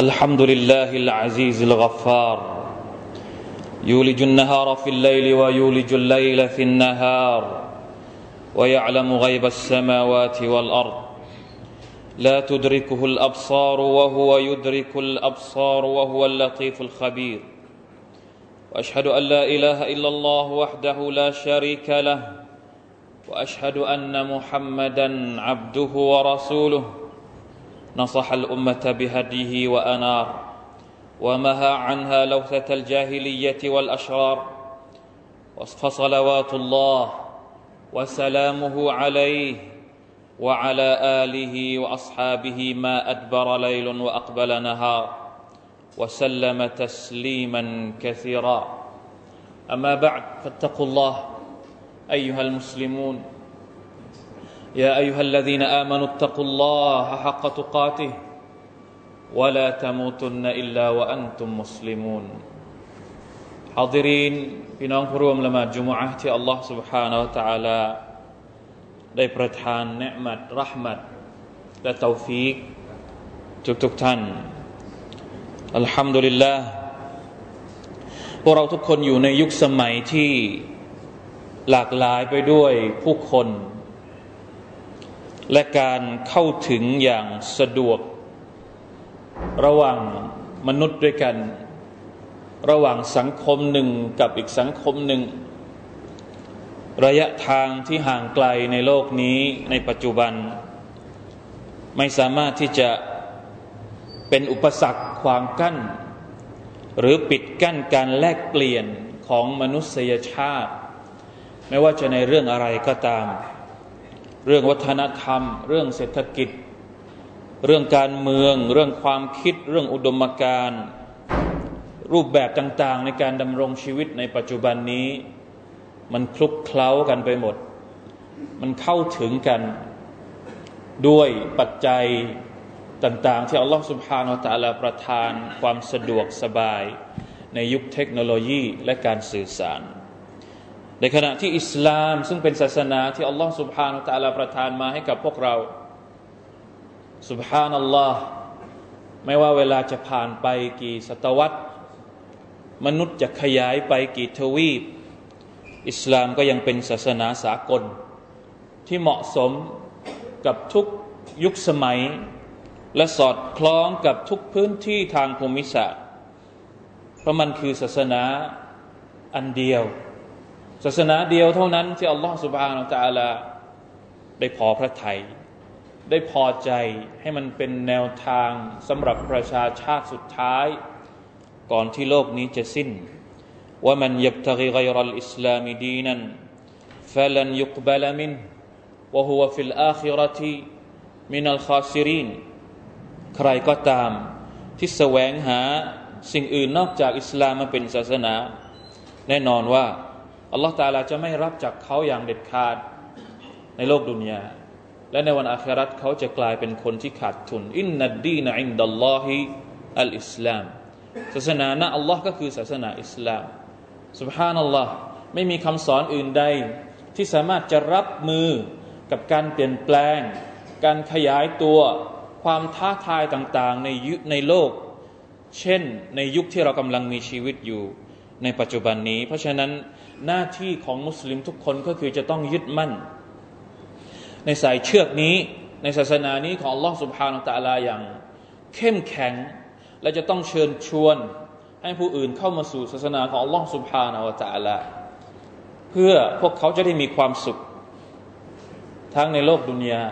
الحمد لله العزيز الغفار. يولج النهار في الليل ويولج الليل في النهار. ويعلم غيب السماوات والأرض. لا تدركه الأبصار وهو يدرك الأبصار وهو اللطيف الخبير. وأشهد أن لا إله إلا الله وحده لا شريك له. وأشهد أن محمدا عبده ورسوله. نصح الأمة بهديه وأنار ومهى عنها لوثة الجاهلية والأشرار فصلوات الله وسلامه عليه وعلى آله وأصحابه ما أدبر ليل وأقبل نهار وسلم تسليما كثيرا. أما بعد فاتقوا الله أيها المسلمون. يا ايها الذين امنوا اتقوا الله حق تقاته ولا تموتن الا وانتم مسلمون حاضرين พี่น้องผู้ร่วมละหมาดจุมอะห์ที่อัลลอฮ์ سبحانه และ تعالى ได้ประทานเนืมัดรหมัดและตาฟีกทุกทุกท่านอัลฮัมดุลิลลาห์พวกเราทุกคนอยู่ในยุคสมัยที่หลากหลายไปด้วยผู้คน และการเข้าถึงอย่างสะดวก ระหว่างมนุษย์ด้วยกัน ระหว่างสังคมหนึ่งกับอีกสังคมหนึ่ง ระยะทางที่ห่างไกลในโลกนี้ในปัจจุบัน ไม่สามารถที่จะเป็นอุปสรรคขวางกั้น หรือปิดกั้นการแลกเปลี่ยนของมนุษยชาติ ไม่ว่าจะในเรื่องอะไรก็ตาม เรื่องวัฒนธรรม เรื่องเศรษฐกิจ เรื่องการเมือง เรื่องความคิด เรื่องอุดมการณ์รูปแบบต่างๆ ในการดำรงชีวิตในปัจจุบันนี้ มันคลุกเคล้ากันไปหมด มันเข้าถึงกันด้วยปัจจัยต่างๆ ที่อัลลอฮฺสุบฮานาอัลลอฮประทานความสะดวกสบาย ในยุคเทคโนโลยีและการสื่อสาร ในขณะที่อิสลามซึ่งเป็นศาสนาที่อัลลอฮ์สุบฮานาตะลาประทานมาให้กับพวกเราสุบฮานัลลอฮ์ไม่ว่าเวลาจะผ่านไปกี่ศตวรรษ มนุษย์จะขยายไปกี่ทวีป อิสลามก็ยังเป็นศาสนาสากล ที่เหมาะสมกับทุกยุคสมัย และสอดคล้องกับทุกพื้นที่ทางภูมิศาสตร์ เพราะมันคือศาสนาอันเดียว ศาสนาเดียวเท่านั้นที่อัลลอฮฺสุบฮานาอัลลอฮได้พอพระทยัยได้พอใจให้มันเป็นแนวทางสำหรับประชาชาติสุดท้าย ก่อนที่โลกนี้จะสิ้นว่ามันยับตะกิไกรัลอิสลามดีนันفلن يقبل منه وهو في الآخرة من الخاسرينใครก็ตาม ที่แสวงหาสิ่งอื่นนอกจากอิสลามมาเป็นศาสนา แน่นอนว่า อัลลอฮฺตาลาจะไม่รับจากเขาอย่างเด็ดขาดในโลกดุนยาและในวันอาคราตเขาจะกลายเป็นคนที่ขาดทุน إن الدين عند الله الإسلامศาสนานะอัลลอฮ์ก็คือศาสนาอิสลามสุบฮานัลลอฮ์ไม่มีคำสอนอื่นใด ที่สามารถจะรับมือกับการเปลี่ยนแปลง การขยายตัวความท้าทายต่างๆ ในยุในโลก เช่นในยุคที่เรากำลังมีชีวิตอยู่ ในปัจจุบันนี้ เพราะฉะนั้นหน้าที่ของมุสลิมทุกคนก็คือจะต้องยึดมั่น ในสายเชือกนี้ในศาสนานี้ของอัลอสุภฮานาตะลาอย่าง เข้มแข็ง และจะต้องเชิญชวน ให้ผู้อื่นเข้ามาสู่ศาสนาของอัลลอฮฺซุบฮานะฮูวะตะลาเพื่อพวกเขาจะได้มีความสุข ทั้งในโลกดุนยา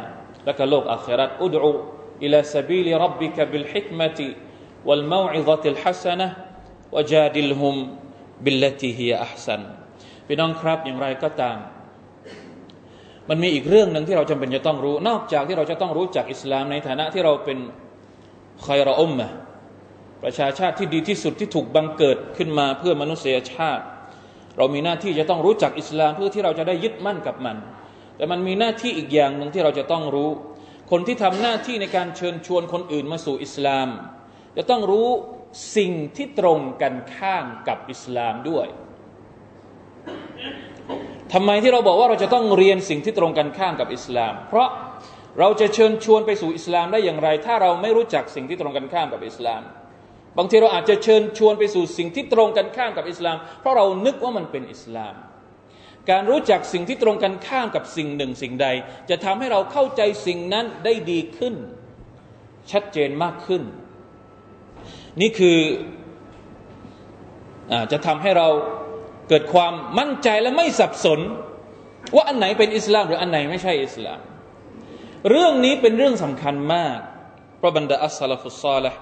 และก็โลกอาคราตادع إلى سبيل ربك بالحكمة والموعظة الحسنة وجادلهم بالتي هي أحسنพี่น้องครับอย่างไรก็ตาม มันมีอีกเรื่องหนึ่งที่เราจำเป็นจะต้องรู้ นอกจากที่เราจะต้องรู้จักอิสลามในฐานะที่เราเป็นใครเราอมะประชาชาติที่ดีที่สุดที่ถูกบังเกิดขึ้นมาเพื่อมนุษยชาติ เรามีหน้าที่จะต้องรู้จักอิสลามเพื่อที่เราจะได้ยึดมั่นกับมัน แต่มันมีหน้าที่อีกอย่างหนึ่งที่เราจะต้องรู้ คนที่ทำหน้าที่ในการเชิญชวนคนอื่นมาสู่อิสลาม จะต้องรู้ สิ่งที่ตรงกันข้ามกับอิสลามด้วยทำไมที่เราบอกว่าเราจะต้องเรียนสิ่งที่ตรงกันข้ามกับอิสลาม เพราะเราจะเชิญชวนไปสู่อิสลามได้อย่างไร ถ้าเราไม่รู้จักสิ่งที่ตรงกันข้ามกับอิสลาม บางทีเราอาจจะเชิญชวนไปสู่สิ่งที่ตรงกันข้ามกับอิสลาม เพราะเรานึกว่ามันเป็นอิสลาม การรู้จักสิ่งที่ตรงกันข้ามกับสิ่งหนึ่งสิ่งใด จะทำให้เราเข้าใจสิ่งนั้นได้ดีขึ้น ชัดเจนมากขึ้น นี่คืออจะทำให้เราเกิดความมั่นใจและไม่สับสน ว่าอันไหนเป็นอิสลามหรืออันไหนไม่ใช่อิสลาม เรื่องนี้เป็นเรื่องสำคัญมากเพราะบรรดาอัสสะละฟุศศอลิห์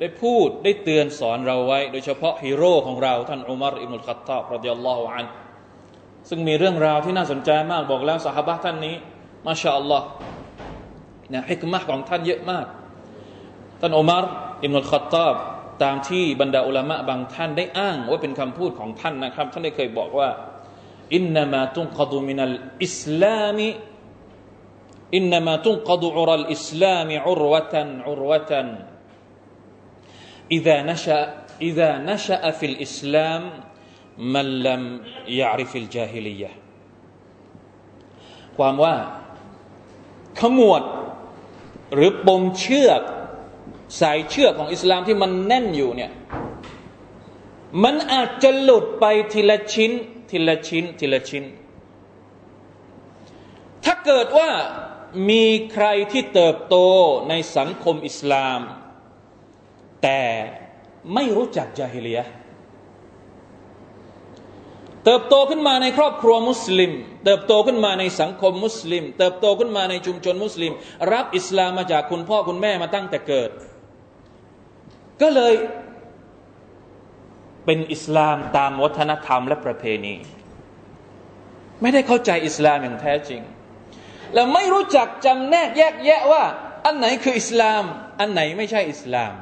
ได้พูดได้เตือนสอนเราไว้ โดยเฉพาะฮีโร่ของเราท่านอุมัรอิบนุลค็อตตอบ رضي الله عنهซึ่งมีเรื่องราวที่น่าสนใจมากบอกแล้วเศาะหาบะฮฺท่านนี้มาชาอัลลอฮ์นะฮิกมะของท่านเยอะมาก ท่านอุมัร อิมุลขัตตาบตามที่บรรดาอุลามะบางท่านได้อ้าง ว่าเป็นคำพูดของท่านนะครับ ท่านได้เคยบอกว่าอินนามาตุนกดุมินัลอิสลามิ إنما تنقض عرى الإسلام عروة عروة إذا نشأ إذا نشأ في الإسلام من لم يعرف الجاهلية ความว่าขมวดหรือปมเชือก สายเชือกของอิสลามที่มันแน่นอยู่เนี่ยมันอาจจะหลุดไปทีละชิ้น ทีละชิ้น ทีละชิ้น ถ้าเกิดว่ามีใครที่เติบโตในสังคมอิสลาม แต่ไม่รู้จักจาฮิเลียเติบโตขึ้นมาในครอบครัวมุสลิม เติบโตขึ้นมาในสังคมมุสลิม เติบโตขึ้นมาในชุมชนมุสลิม รับอิสลามมาจากคุณพ่อคุณแม่มาตั้งแต่เกิด ก็เลยเป็นอิสลามตามวัฒนธรรมและประเพณี ไม่ได้เข้าใจอิสลามอย่างแท้จริงแล้วไม่รู้จักจำแนกแยกแยะว่า อันไหนคืออิสลาม อันไหนไม่ใช่อิสลาม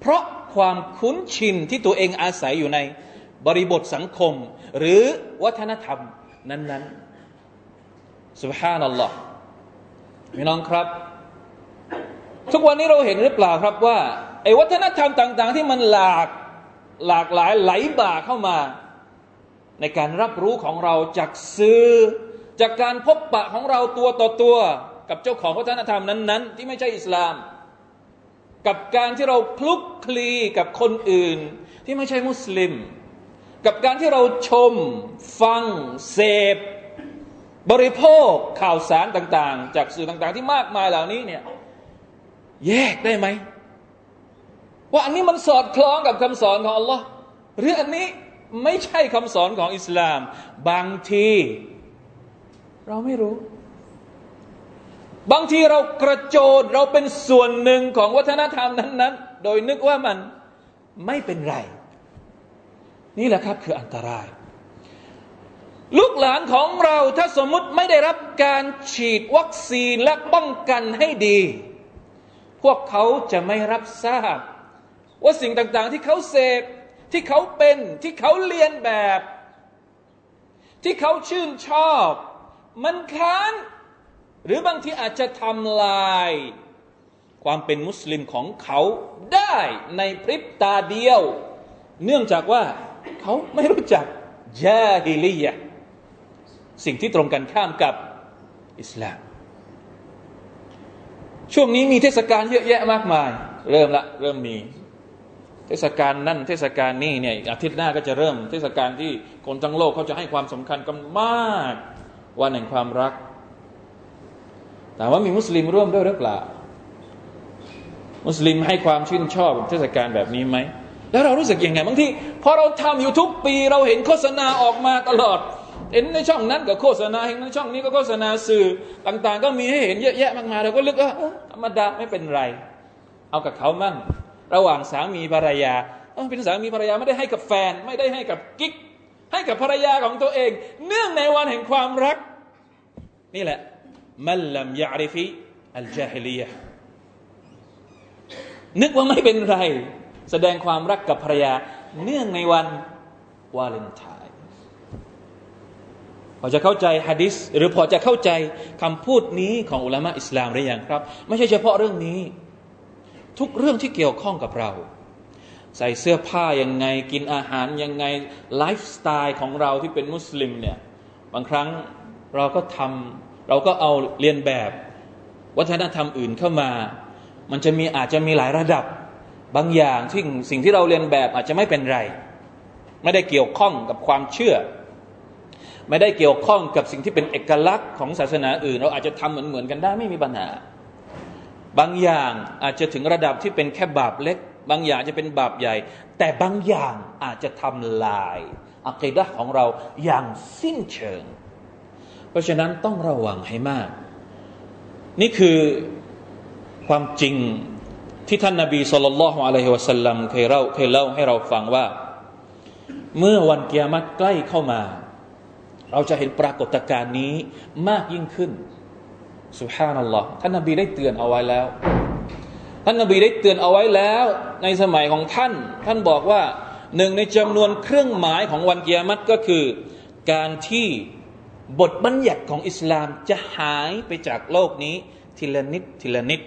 เพราะความคุ้นชินที่ตัวเองอาศัยอยู่ในบริบทสังคม หรือวัฒนธรรมนั้นๆ سبحان อัลลอฮ์พี่น้องครับ ทุกวันนี้เราเห็นหรือเปล่าครับว่า ไอ้วัฒนธรรมต่าง ๆ ที่มันหลากหลากหลายไหลบ่าเข้ามา ในการรับรู้ของเราจากสื่อ จากการพบปะของเราตัวต่อตัว กับเจ้าของวัฒนธรรมนั้น ๆ ที่ไม่ใช่อิสลาม กับการที่เราคลุกคลีกับคนอื่น ที่ไม่ใช่มุสลิม กับการที่เราชม ฟัง เสพ บริโภคข่าวสารต่าง ๆ จากสื่อต่าง ๆ ที่มากมายเหล่านี้เนี่ยแยกได้ไหม ว่าอันนี้มันสอดคล้องกับคำสอนของอัลลอฮ์หรืออันนี้ไม่ใช่คำสอนของอิสลาม บางที เราไม่รู้ บางทีเรากระโจนเราเป็นส่วนหนึ่งของวัฒนธรรมนั้น ๆ โดยนึกว่ามันไม่เป็นไร นี่แหละครับคืออันตราย ลูกหลานของเราถ้าสมมุติไม่ได้รับการฉีดวัคซีนและป้องกันให้ดี พวกเขาจะไม่รับทราบ ว่าสิ่งต่างๆ ที่เขาเสพที่เขาเป็นที่เขาเรียนแบบ ที่เขาชื่นชอบ มันค้าน หรือบางทีอาจจะทำลาย ความเป็นมุสลิมของเขาได้ในพริบตาเดียว เนื่องจากว่าเขาไม่รู้จักยาฮิลียะสิ่งที่ตรงกันข้ามกับอิสลาม ช่วงนี้มีเทศกาลเยอะแยะมากมาย เริ่มละ เริ่มมี เทศกาลนั่นเทศกาลนี่เนี่ยอาทิตย์หน้าก็จะเริ่ม เทศกาลที่คนทั้งโลกเขาจะให้ความสำคัญกันมากวันแห่งความรักถามว่ามีมุสลิมร่วมด้วยหรือเปล่า มุสลิมให้ความชื่นชอบเทศกาลแบบนี้ไหม แล้วเรารู้สึกยังไงบางทีพอเราทำอยู่ทุกปีเราเห็นโฆษณาออกมาตลอด เห็นในช่องนั้นก็โฆษณาเห็นในช่องนี้ก็โฆษณาสื่อต่าง ๆ ก็มีให้เห็นเยอะแยะมากมายเราก็ลึกว่าธรรมดาไม่เป็นไร เอากับเขามั่ง ระหว่างสามีภรรยาเป็นสามีภรรยาไม่ได้ให้กับแฟน ไม่ได้ให้กับกิ๊ก ให้กับภรรยาของตัวเอง เนื่องในวันแห่งความรัก นี่แหละมัลลัมยาริฟีอัลจาฮิลียนึกว่าไม่เป็นไร แสดงความรักกับภรรยา เนื่องในวันวาเลนไทน์พอจะเข้าใจฮะดิษหรือพอจะเข้าใจคำพูดนี้ของอุลามะอิสลามหรือยังครับ ไม่ใช่เฉพาะเรื่องนี้ ทุกเรื่องที่เกี่ยวข้องกับเรา ใส่เสื้อผ้ายังไงกินอาหารยังไงไลฟ์สไตล์ของเราที่เป็นมุสลิมเนี่ยบางครั้งเราก็ทำเราก็เอาเรียนแบบ วัฒนธรรมอื่นเข้ามา มันจะมีอาจจะมีหลายระดับบางอย่างที่สิ่งที่เราเรียนแบบอาจจะไม่เป็นไร ไม่ได้เกี่ยวข้องกับความเชื่อ ไม่ได้เกี่ยวข้องกับสิ่งที่เป็นเอกลักษณ์ของศาสนาอื่น เราอาจจะทำเหมือนเหมือนกันได้ไม่มีปัญหา บางอย่างอาจจะถึงระดับที่เป็นแค่บาปเล็ก บางอย่างจะเป็นบาปใหญ่ แต่บางอย่างอาจจะทำลายอัคดะของเราอย่างสิ้นเชิง เพราะฉะนั้นต้องระวังให้มาก นี่คือความจริงที่ท่านนาบีสุลต่านละฮ์อะลัยฮิวะสัลลัมเคยเล่าเคยเล่าให้เราฟังว่า เมื่อวันเกียรติใกล้เข้ามา เราจะเห็นปรากฏการณ์นี้มากยิ่งขึ้น สุฮานัลลอฮ์ท่านนาบีได้เตือนเอาไว้แล้ว ท่านนาบีได้เตือนเอาไว้แล้ว ในสมัยของท่าน ท่านบอกว่าหนึ่งในจำนวนเครื่องหมายของวันเกียรติก็คือ การที่บทบัญญัติของอิสลามจะหายไปจากโลกนี้ทีละนิดทีละนิด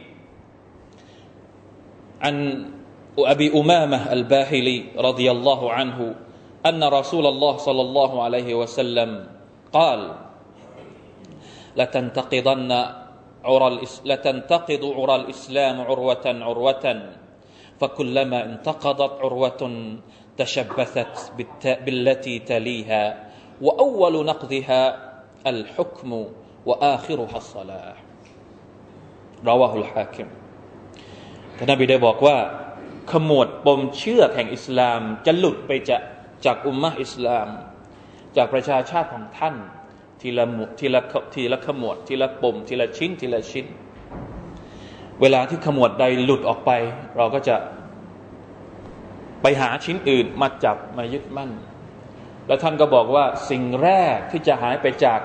عن أبي أمامة الباهلي رضي الله عنه أن رسول الله صلى الله عليه وسلم قال لتنتقضن عرى لتنتقض عرى الإسلام عروة عروة فكلما انتقضت عروة تشبثت بالتي تليها وأول نقضها الحكم وآخرها الصلاة رواه الحاكم ท่านนบีได้บอกว่า ขมวดปมเชื่อแห่งอิสลาม จะหลุดไปจากจากอุมมะอิสลาม จากประชาชาติของท่าน ทีละหมุทีละทีละขมวด ทีละปมทีละชิ้น ทีละชิ้น เวลาที่ขมวดใดหลุดออกไป เราก็จะไปหาชิ้นอื่นมาจับมายึดมั่น แล้วท่านก็บอกว่าสิ่งแรกที่จะหายไปจาก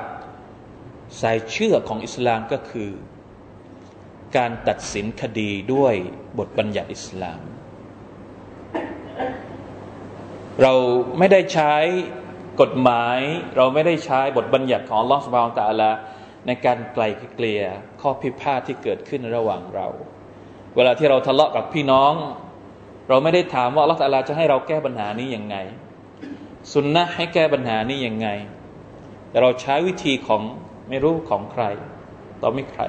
สายเชื่อของอิสลามก็คือ การตัดสินคดีด้วยบทบัญญัติอิสลาม เราไม่ได้ใช้ กฎหมายเราไม่ได้ใช้บทบัญญัติของลอสบาวตาลาในการไกลเกลี่ยข้อพิพาทที่เกิดขึ้นระหว่างเรา เวลาที่เราทะเลาะกับพี่น้อง เราไม่ได้ถามว่าลอสตาลาจะให้เราแก้ปัญหานี้ยังไงสุนนะให้แก้ปัญหานี้ยังไง แต่เราใช้วิธีของไม่รู้ของใคร ต่อไม่ใคร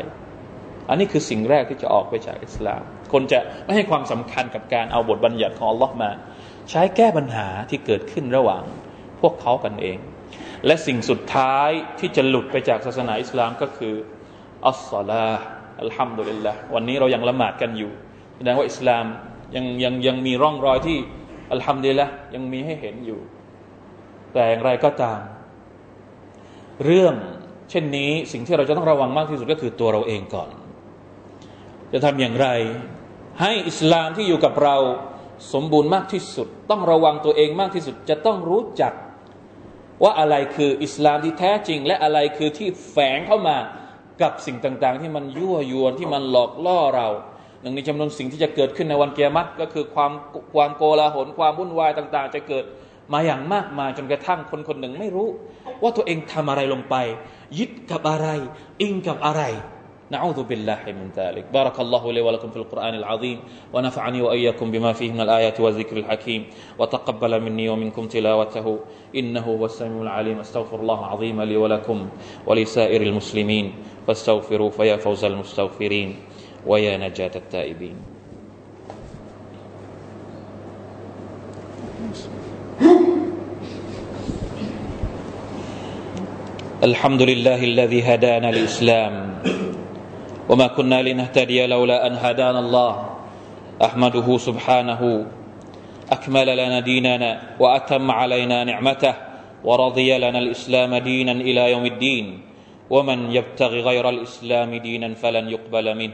อันนี้คือสิ่งแรกที่จะออกไปจากอิสลาม คนจะไม่ให้ความสำคัญกับการเอาบทบัญญัติของอัลลอฮ์มา ใช้แก้ปัญหาที่เกิดขึ้นระหว่าง พวกเขากันเอง และสิ่งสุดท้ายที่จะหลุดไปจากศาสนาอิสลามก็คืออัสซาลาอัลฮัมดุลิลละวันนี้เรายังละหมาดกันอยู่แสดงว่าอิสลามยังยังยังมีร่องรอยที่อัลฮัมดุลิลละยังมีให้เห็นอยู่ แต่อย่างไรก็ตาม เรื่องเช่นนี้สิ่งที่เราจะต้องระวังมากที่สุดก็คือตัวเราเองก่อน จะทำอย่างไร ให้อิสลามที่อยู่กับเราสมบูรณ์มากที่สุด ต้องระวังตัวเองมากที่สุด จะต้องรู้จัก ว่าอะไรคืออิสลามที่แท้จริง และอะไรคือที่แฝงเข้ามากับสิ่งต่างๆ ที่มันยั่วยวนที่มันหลอกล่อเราหนึ่งในจำนวนสิ่งที่จะเกิดขึ้นในวันเกียรติก็คือความความโกลาหลความวุ่นวายต่าง ๆ จะเกิดมาอย่างมากมายจนกระทั่งคนคนหนึ่งไม่รู้ ว่าตัวเองทำอะไรลงไป ยึดกับอะไร อิงกับอะไร نعوذ بالله من ذلك. بارك الله لي ولكم في القرآن العظيم ونفعني وإياكم بما فيه من الآيات والذكر الحكيم وتقبل مني ومنكم تلاوته. إنه هو السميع العليم. أستغفر الله العظيم لي ولكم ولسائر المسلمين. فاستغفروا فيا فوز المستغفرين ويا نجاة التائبين. الحمد لله الذي هدانا الإسلام وما كنا لنهتدي لولا أن هدانا الله. أحمده سبحانه. أكمل لنا ديننا وأتم علينا نعمته ورضي لنا الإسلام دينا إلى يوم الدين. ومن يبتغي غير الإسلام دينا فلن يقبل منه.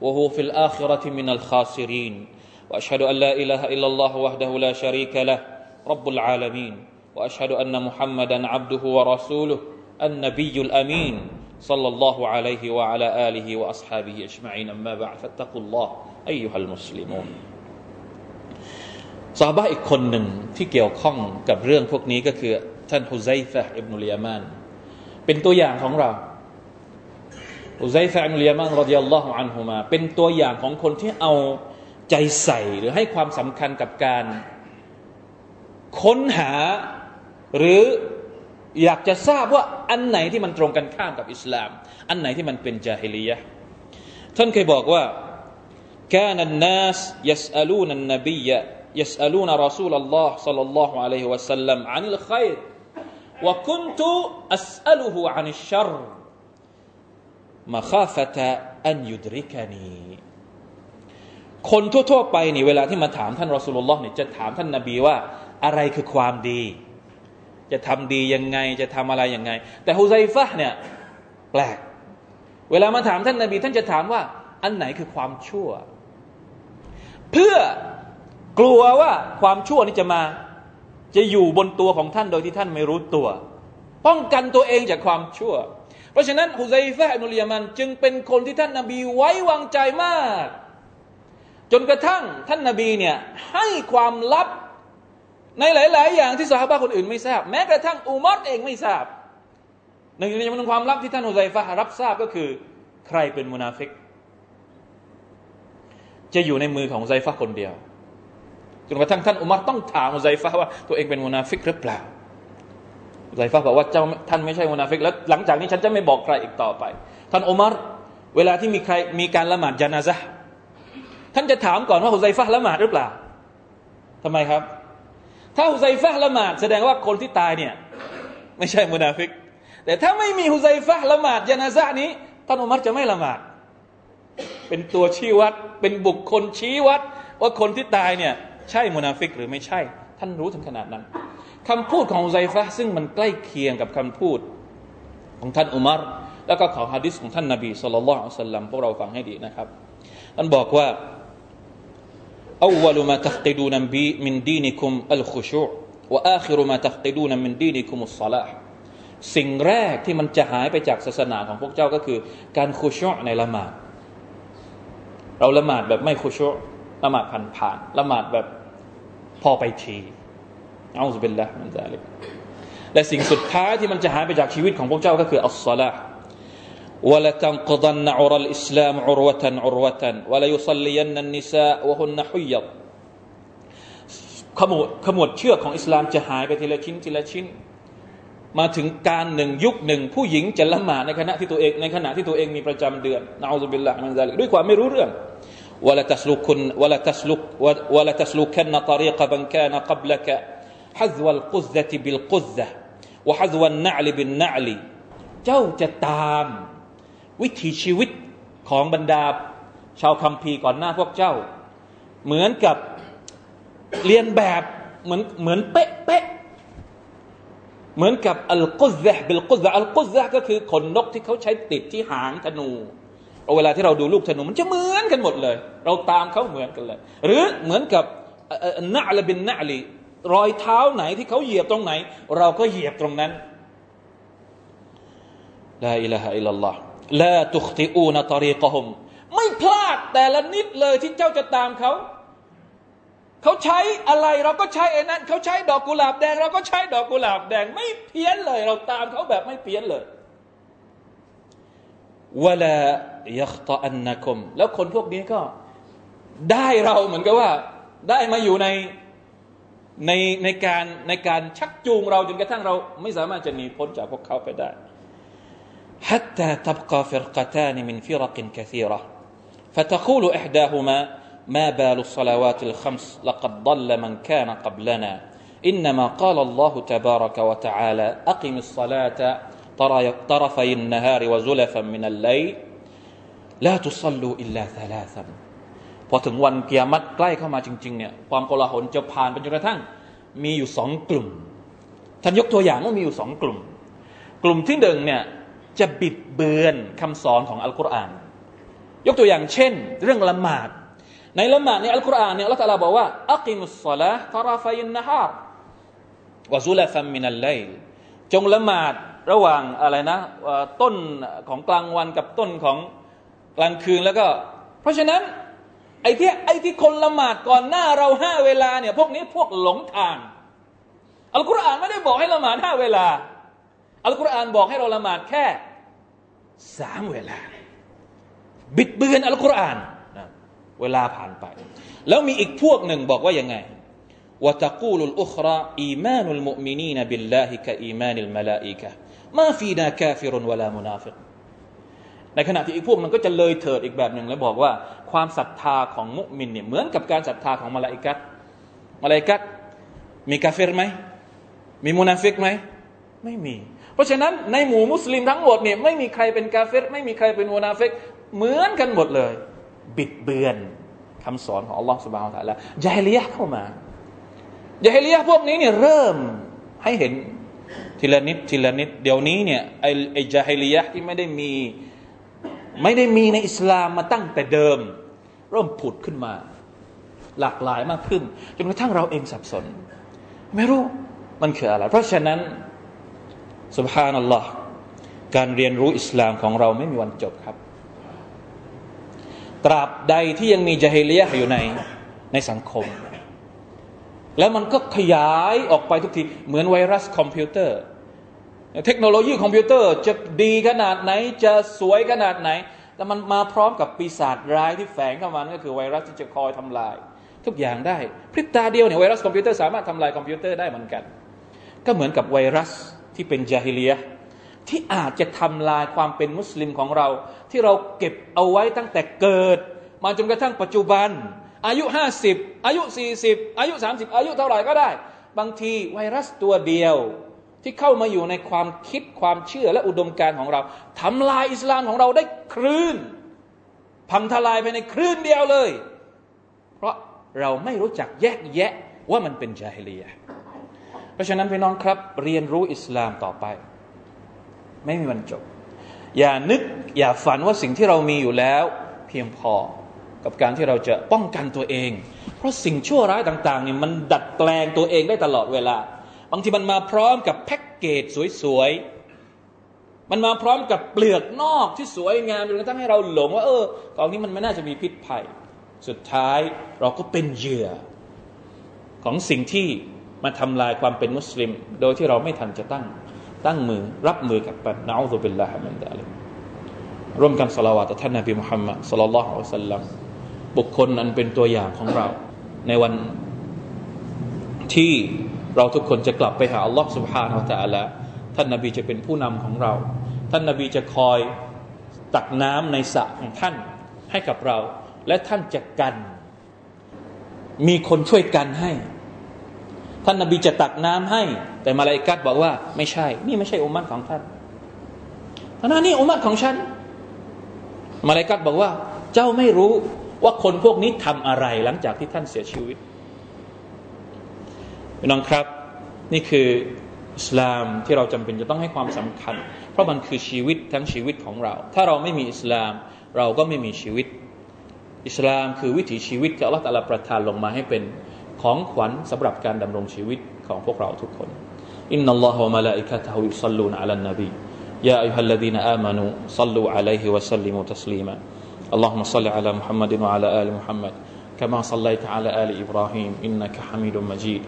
وهو في الآخرة من الخاسرين. وأشهد أن لا إله إلا الله وحده لا شريك له. رب العالمين. وأشهد أن محمدا عبده ورسوله. النبي الأمين. صلى الله عليه وعلى آله وأصحابه أجمعين أما بعد فاتقوا الله أيها المسلمون ซาบะอีกคนหนึ่งที่เกี่ยวข้องกับเรื่องพวกนี้ก็คือท่านฮุไซฟะอิบนุลยามานเป็นตัวอย่างของเราฮุไซฟะอิบนุลยามานรดิยัลลอฮุอันฮุมาเป็นตัวอย่างของคนที่เอาใจใส่หรือให้ความสำคัญกับการค้นหาหรือ อยากจะทราบว่าอันไหนที่มันตรงกันข้ามกับอิสลาม อันไหนที่มันเป็นจาฮิลียะท่านเคยบอกว่า كان الناس يسألون النبي يسألون رسول الله صلى الله عليه وسلم عن الخير وكنت أسأله عن الشر مخافة أن يدركني คนทั่วๆไปนี่เวลาที่มาถามท่านรอสูลุลลอฮ์เนี่ยจะถามท่านนบีว่าอะไรคือความดี จะทำดียังไง จะทำอะไรยังไง แต่ฮุไซฟะเนี่ยแปลก เวลามาถามท่านนบีท่านจะถามว่า อันไหนคือความชั่ว เพื่อกลัวว่าความชั่วนี้จะมา จะอยู่บนตัวของท่านโดยที่ท่านไม่รู้ตัว ป้องกันตัวเองจากความชั่ว เพราะฉะนั้นฮุไซฟะอินุลยามัน จึงเป็นคนที่ท่านนบีไว้วางใจมาก จนกระทั่งท่านนาบีเนี่ยให้ความลับ ในหลาย ๆ อย่างที่สหายคนอื่นไม่ทราบ แม้กระทั่งอุมัรเองไม่ทราบหนึ่งในจำนวนความลับที่ท่านฮุไซฟะรับทราบก็คือ ใครเป็นมุนาฟิก จะอยู่ในมือของฮุไซฟะคนเดียวจนกระทั่งท่านอุมัรต้องถามฮุไซฟะว่าตัวเองเป็นมุนาฟิกหรือเปล่าฮุไซฟะบอกว่าเจ้าท่านไม่ใช่มุนาฟิกแล้วหลังจากนี้ฉันจะไม่บอกใครอีกต่อไป ท่านอุมัรเวลาที่มีใครมีการละหมาดจานาซะท่านจะถามก่อนว่าฮุไซฟะละหมาดหรือเปล่าทำไมครับ ถ้าฮุไซฟะละหมาดแสดงว่าคนที่ตายเนี่ย ไม่ใช่มุนาฟิก แต่ถ้าไม่มีฮุไซฟะละหมาดยานาซะนี้ท่านอุมัรจะไม่ละหมาด เป็นตัวชี้วัด เป็นบุคคลชี้วัด ว่าคนที่ตายเนี่ย ใช่มุนาฟิกหรือไม่ใช่ ท่านรู้ถึงขนาดนั้นคำพูดของฮุไซฟะซึ่งมันใกล้เคียงกับคำพูดของท่านอุมัรแล้วก็ของฮะดิษของท่านนบีสุลต่านละอัลลัมพวกเราฟังให้ดีนะครับท่านบอกว่า أول ما تفقدون من دينكم الخشوع وآخر ما تفقدون من دينكم الصلاة สิ่งแรกที่มันจะหายไปจากศาสนาของพวกเจ้าก็คือ การคุชในละหมาด เราละหมาดแบบไม่คุชละหมาดผ่านผ่านละหมาดแบบพอไปทีเอาสุบิลละมันจะเลยและสิ่งสุดท้ายที่มันจะหายไปจากชีวิตของพวกเจ้าก็คืออัลสลาห์ ولتنقضن عرى الإسلام عروة عروة وليصلين النساء وهن حيض ขมวดขมวดเชือกของอิสลามจะหายไปทีละชิ้นทีละชิ้น มาถึงการหนึ่งยุคหนึ่ง ผู้หญิงจะละหมาดในขณะที่ตัวเองในขณะที่ตัวเองมีประจำเดือนนะอัลลอฮฺบิลละมันซาลิกด้วยความไม่รู้เรื่องวลาตัสลุกุนวลาตัสลุกวลาตัสลุกันนตรีกบันกานกับลกะ حذو القزة بالقزة وحذو النعل بالنعل เจ้าจะตาม วิถีชีวิตของบรรดาชาวคัมภีร์ก่อนหน้าพวกเจ้า เหมือนกับเรียนแบบเหมือนเหมือนเป๊ะเป๊ะเหมือนกับอัลกุซะบิลกุซะอัลกุซะก็คือขนนกที่เขาใช้ติดที่หางธนูเอาเวลาที่เราดูลูกธนูมันจะเหมือนกันหมดเลย เราตามเขาเหมือนกันเลย หรือเหมือนกับนาลบินนาลีรอยเท้าไหนที่เขาเหยียบตรงไหน เราก็เหยียบตรงนั้นลาอิลาฮะอิลลัลลอฮ์ ลาตุขติอูนตรีกะฮุมไม่พลาดแต่ละนิดเลยที่เจ้าจะตามเขา เขาใช้อะไรเราก็ใช้ไอ้นั้น เขาใช้ดอกกุหลาบแดง เราก็ใช้ดอกกุหลาบแดง ไม่เพี้ยนเลย เราตามเขาแบบไม่เพี้ยนเลยวลายัคตอันนักุมแล้วคนพวกนี้ก็ได้เราเหมือนกับว่า ได้มาอยู่ในในในการในการชักจูงเราจนกระทั่งเราไม่สามารถจะหนีพ้นจากพวกเขาไปได้ حتى تبقى فرقتان من فرق كثيرة فتقول إحداهما ما بال الصلوات الخمس لقد ضل من كان قبلنا إنما قال الله تبارك وتعالى أقم الصلاة طرفي النهار وزلفا من الليل لا تصلوا إلا ثلاثا พอถึงวันเกียรติใกล้เข้ามาจริงๆเนี่ยความโกลาหลจะผ่านไปจนกระทั่งมีอยู่สองกลุ่มท่านยกตัวอย่างว่ามีอยู่สองกลุ่ม กลุ่มที่หนึ่งเนี่ย จะบิดเบือนคำสอนของอัลกุรอาน ยกตัวอย่างเช่น เรื่องละหมาด ในละหมาดในอัลกุรอานเนี่ยอัลลอฮฺบอกว่าอักิมุสซาลาตาราฟัยนนะฮารวะซุลฟัมมินัลไลจงละหมาดระหว่างอะไรนะต้นของกลางวันกับต้นของกลางคืนแล้วก็ เพราะฉะนั้นไอ้ที่ไอ้ที่คนละหมาดก่อนหน้าเราห้าเวลาเนี่ยพวกนี้พวกหลงทาง อัลกุรอานไม่ได้บอกให้ละหมาดห้าเวลา อัลกุรอานบอกให้เราละหมาดแค่สามเวลา บิดเบือนอัลกุรอานเวลาผ่านไป แล้วมีอีกพวกหนึ่งบอกว่ายังไงوتقول الأخرى إيمان المؤمنين بالله كإيمان الملائكة ما فينا كافر ولا منافقในขณะที่อีกพวกมันก็จะเลยเถิดอีกแบบหนึ่งแล้วบอกว่าความศรัทธาของมุมินเนี่ยเหมือนกับการศรัทธาของมาลาอิกัตมาลาอิกัตมีกาเฟรไหมมีมุนาฟิกไหมไม่มี เพราะฉะนั้นในหมู่มุสลิมทั้งหมดเนี่ยไม่มีใครเป็นกาเฟรไม่มีใครเป็นมุนาฟิกเหมือนกันหมดเลย บิดเบือนคำสอนของอัลลอฮฺสุบฮานตะละยาฮิลียะเข้ามายาฮิลียะพวกนี้เนี่ยเริ่มให้เห็นทีละนิดทีละนิดเดี๋ยวนี้เนี่ยไอ้ไอ้จาฮิลียะที่ไม่ได้มีไม่ได้มีในอิสลามมาตั้งแต่เดิม เริ่มผุดขึ้นมา หลากหลายมากขึ้น จนกระทั่งเราเองสับสน ไม่รู้มันคืออะไร เพราะฉะนั้น สุบฮานัลลอฮ์การเรียนรู้อิสลามของเราไม่มีวันจบครับ ตราบใดที่ยังมีจาฮิลียะอยู่ในในสังคม แล้วมันก็ขยายออกไปทุกที เหมือนไวรัสคอมพิวเตอร์ เทคโนโลยีคอมพิวเตอร์จะดีขนาดไหน จะสวยขนาดไหนแต่มันมาพร้อมกับปีศาจร้ายที่แฝงเข้ามาก็คือไวรัสที่จะคอยทำลาย ทุกอย่างได้ พริบตาเดียวเนี่ยไวรัสคอมพิวเตอร์สามารถทำลายคอมพิวเตอร์ได้เหมือนกัน ก็เหมือนกับไวรัส ที่เป็นจาฮิเลียที่อาจจะทำลายความเป็นมุสลิมของเรา ที่เราเก็บเอาไว้ตั้งแต่เกิด มาจนกระทั่งปัจจุบัน อายุ 50 อายุ 40 อายุ 30 อายุเท่าไหร่ก็ได้ บางทีไวรัสตัวเดียว ที่เข้ามาอยู่ในความคิดความเชื่อและอุดมการของเราทำลายอิสลามของเราได้คลื่นพังทลายไปในคลื่นเดียวเลย เพราะเราไม่รู้จักแยกแยะว่ามันเป็นจาฮิลีย เพราะฉะนั้นพี่น้องครับ เรียนรู้อิสลามต่อไป ไม่มีวันจบ อย่านึกอย่าฝันว่าสิ่งที่เรามีอยู่แล้ว เพียงพอกับการที่เราจะป้องกันตัวเอง เพราะสิ่งชั่วร้ายต่างๆเนี่ยมันดัดแปลงตัวเองได้ตลอดเวลา บางทีมันมาพร้อมกับแพ็กเกจสวยๆ มันมาพร้อมกับเปลือกนอกที่สวยงามจนกระทั่งให้เราหลงว่าเออของนี้มันไม่น่าจะมีพิษภัย สุดท้ายเราก็เป็นเหยื่อของสิ่งที่ มาทำลายความเป็นมุสลิม โดยที่เราไม่ทันจะตั้งตั้งมือรับมือกับปัญหาอุบิลลาฮ์มันได้เลยร่วมกันสละวะต่อท่านนบีมุฮัมมัดสลลัลลอฮุอะสัลลัมบุคคลอันเป็นตัวอย่างของเรา ในวันที่เราทุกคนจะกลับไปหาอัลลอฮ์สุบฮานาอัลตะอละท่านนบีจะเป็นผู้นำของเรา ท่านนบีจะคอยตักน้ำในสระของท่านให้กับเรา และท่านจะกัน มีคนช่วยกันให้ ท่านนาบีจะตักน้ำให้ แต่มาลายกัดบอกว่า ไม่ใช่ นี่ไม่ใช่อุมัตของท่านท่านนี่อุมัตของฉัน มาลายกัดบอกว่า เจ้าไม่รู้ว่าคนพวกนี้ทำอะไรหลังจากที่ท่านเสียชีวิตพี่น้องครับ นี่คืออิสลามที่เราจำเป็นจะต้องให้ความสำคัญ เพราะมันคือชีวิตทั้งชีวิตของเรา ถ้าเราไม่มีอิสลาม เราก็ไม่มีชีวิต อิสลามคือวิถีชีวิตที่อัลลอฮฺตลาประทานลงมาให้เป็น ของขวัญสำหรับการดำรงชีวิตของพวกเราทุกคนอินนัลลอฮฺวะมะลาอิกะตะฮุยุซัลลูนอะลันนบียาอัยฮัลลดีนอามานูซัลลูอะลัยฮิวะซัลลิมุตัสลีมา اللهم صل على محمد وعلى آل محمد كما صليت على آل إبراهيم إنك حميد مجيد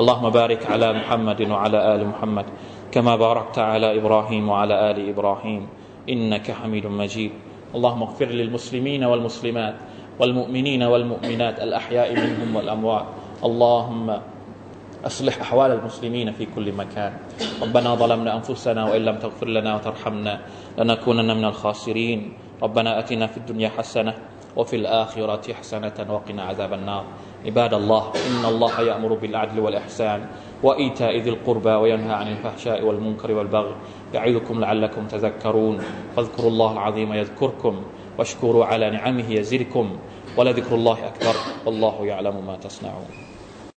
اللهم بارك على محمد وعلى ال محمد كما باركت على ابراهيم وعلى ال ابراهيم انك حميد مجيد اللهم اغفر للمسلمين والمسلمات والمؤمنين والمؤمنات الاحياء منهم والاموات اللهم أصلح أحوال المسلمين في كل مكان. ربنا ظلمنا أنفسنا وإن لم تغفر لنا وترحمنا لنكونن من الخاسرين. ربنا آتنا في الدنيا حسنة وفي الآخرة حسنة وقنا عذاب النار. عباد الله إن الله يأمر بالعدل والإحسان وإيتاء ذي القربى وينهى عن الفحشاء والمنكر والبغي يعظكم لعلكم تذكرون. فاذكروا الله العظيم يذكركم واشكروا على نعمه يزدكم. ولذكر الله أكبر والله يعلم ما تصنعون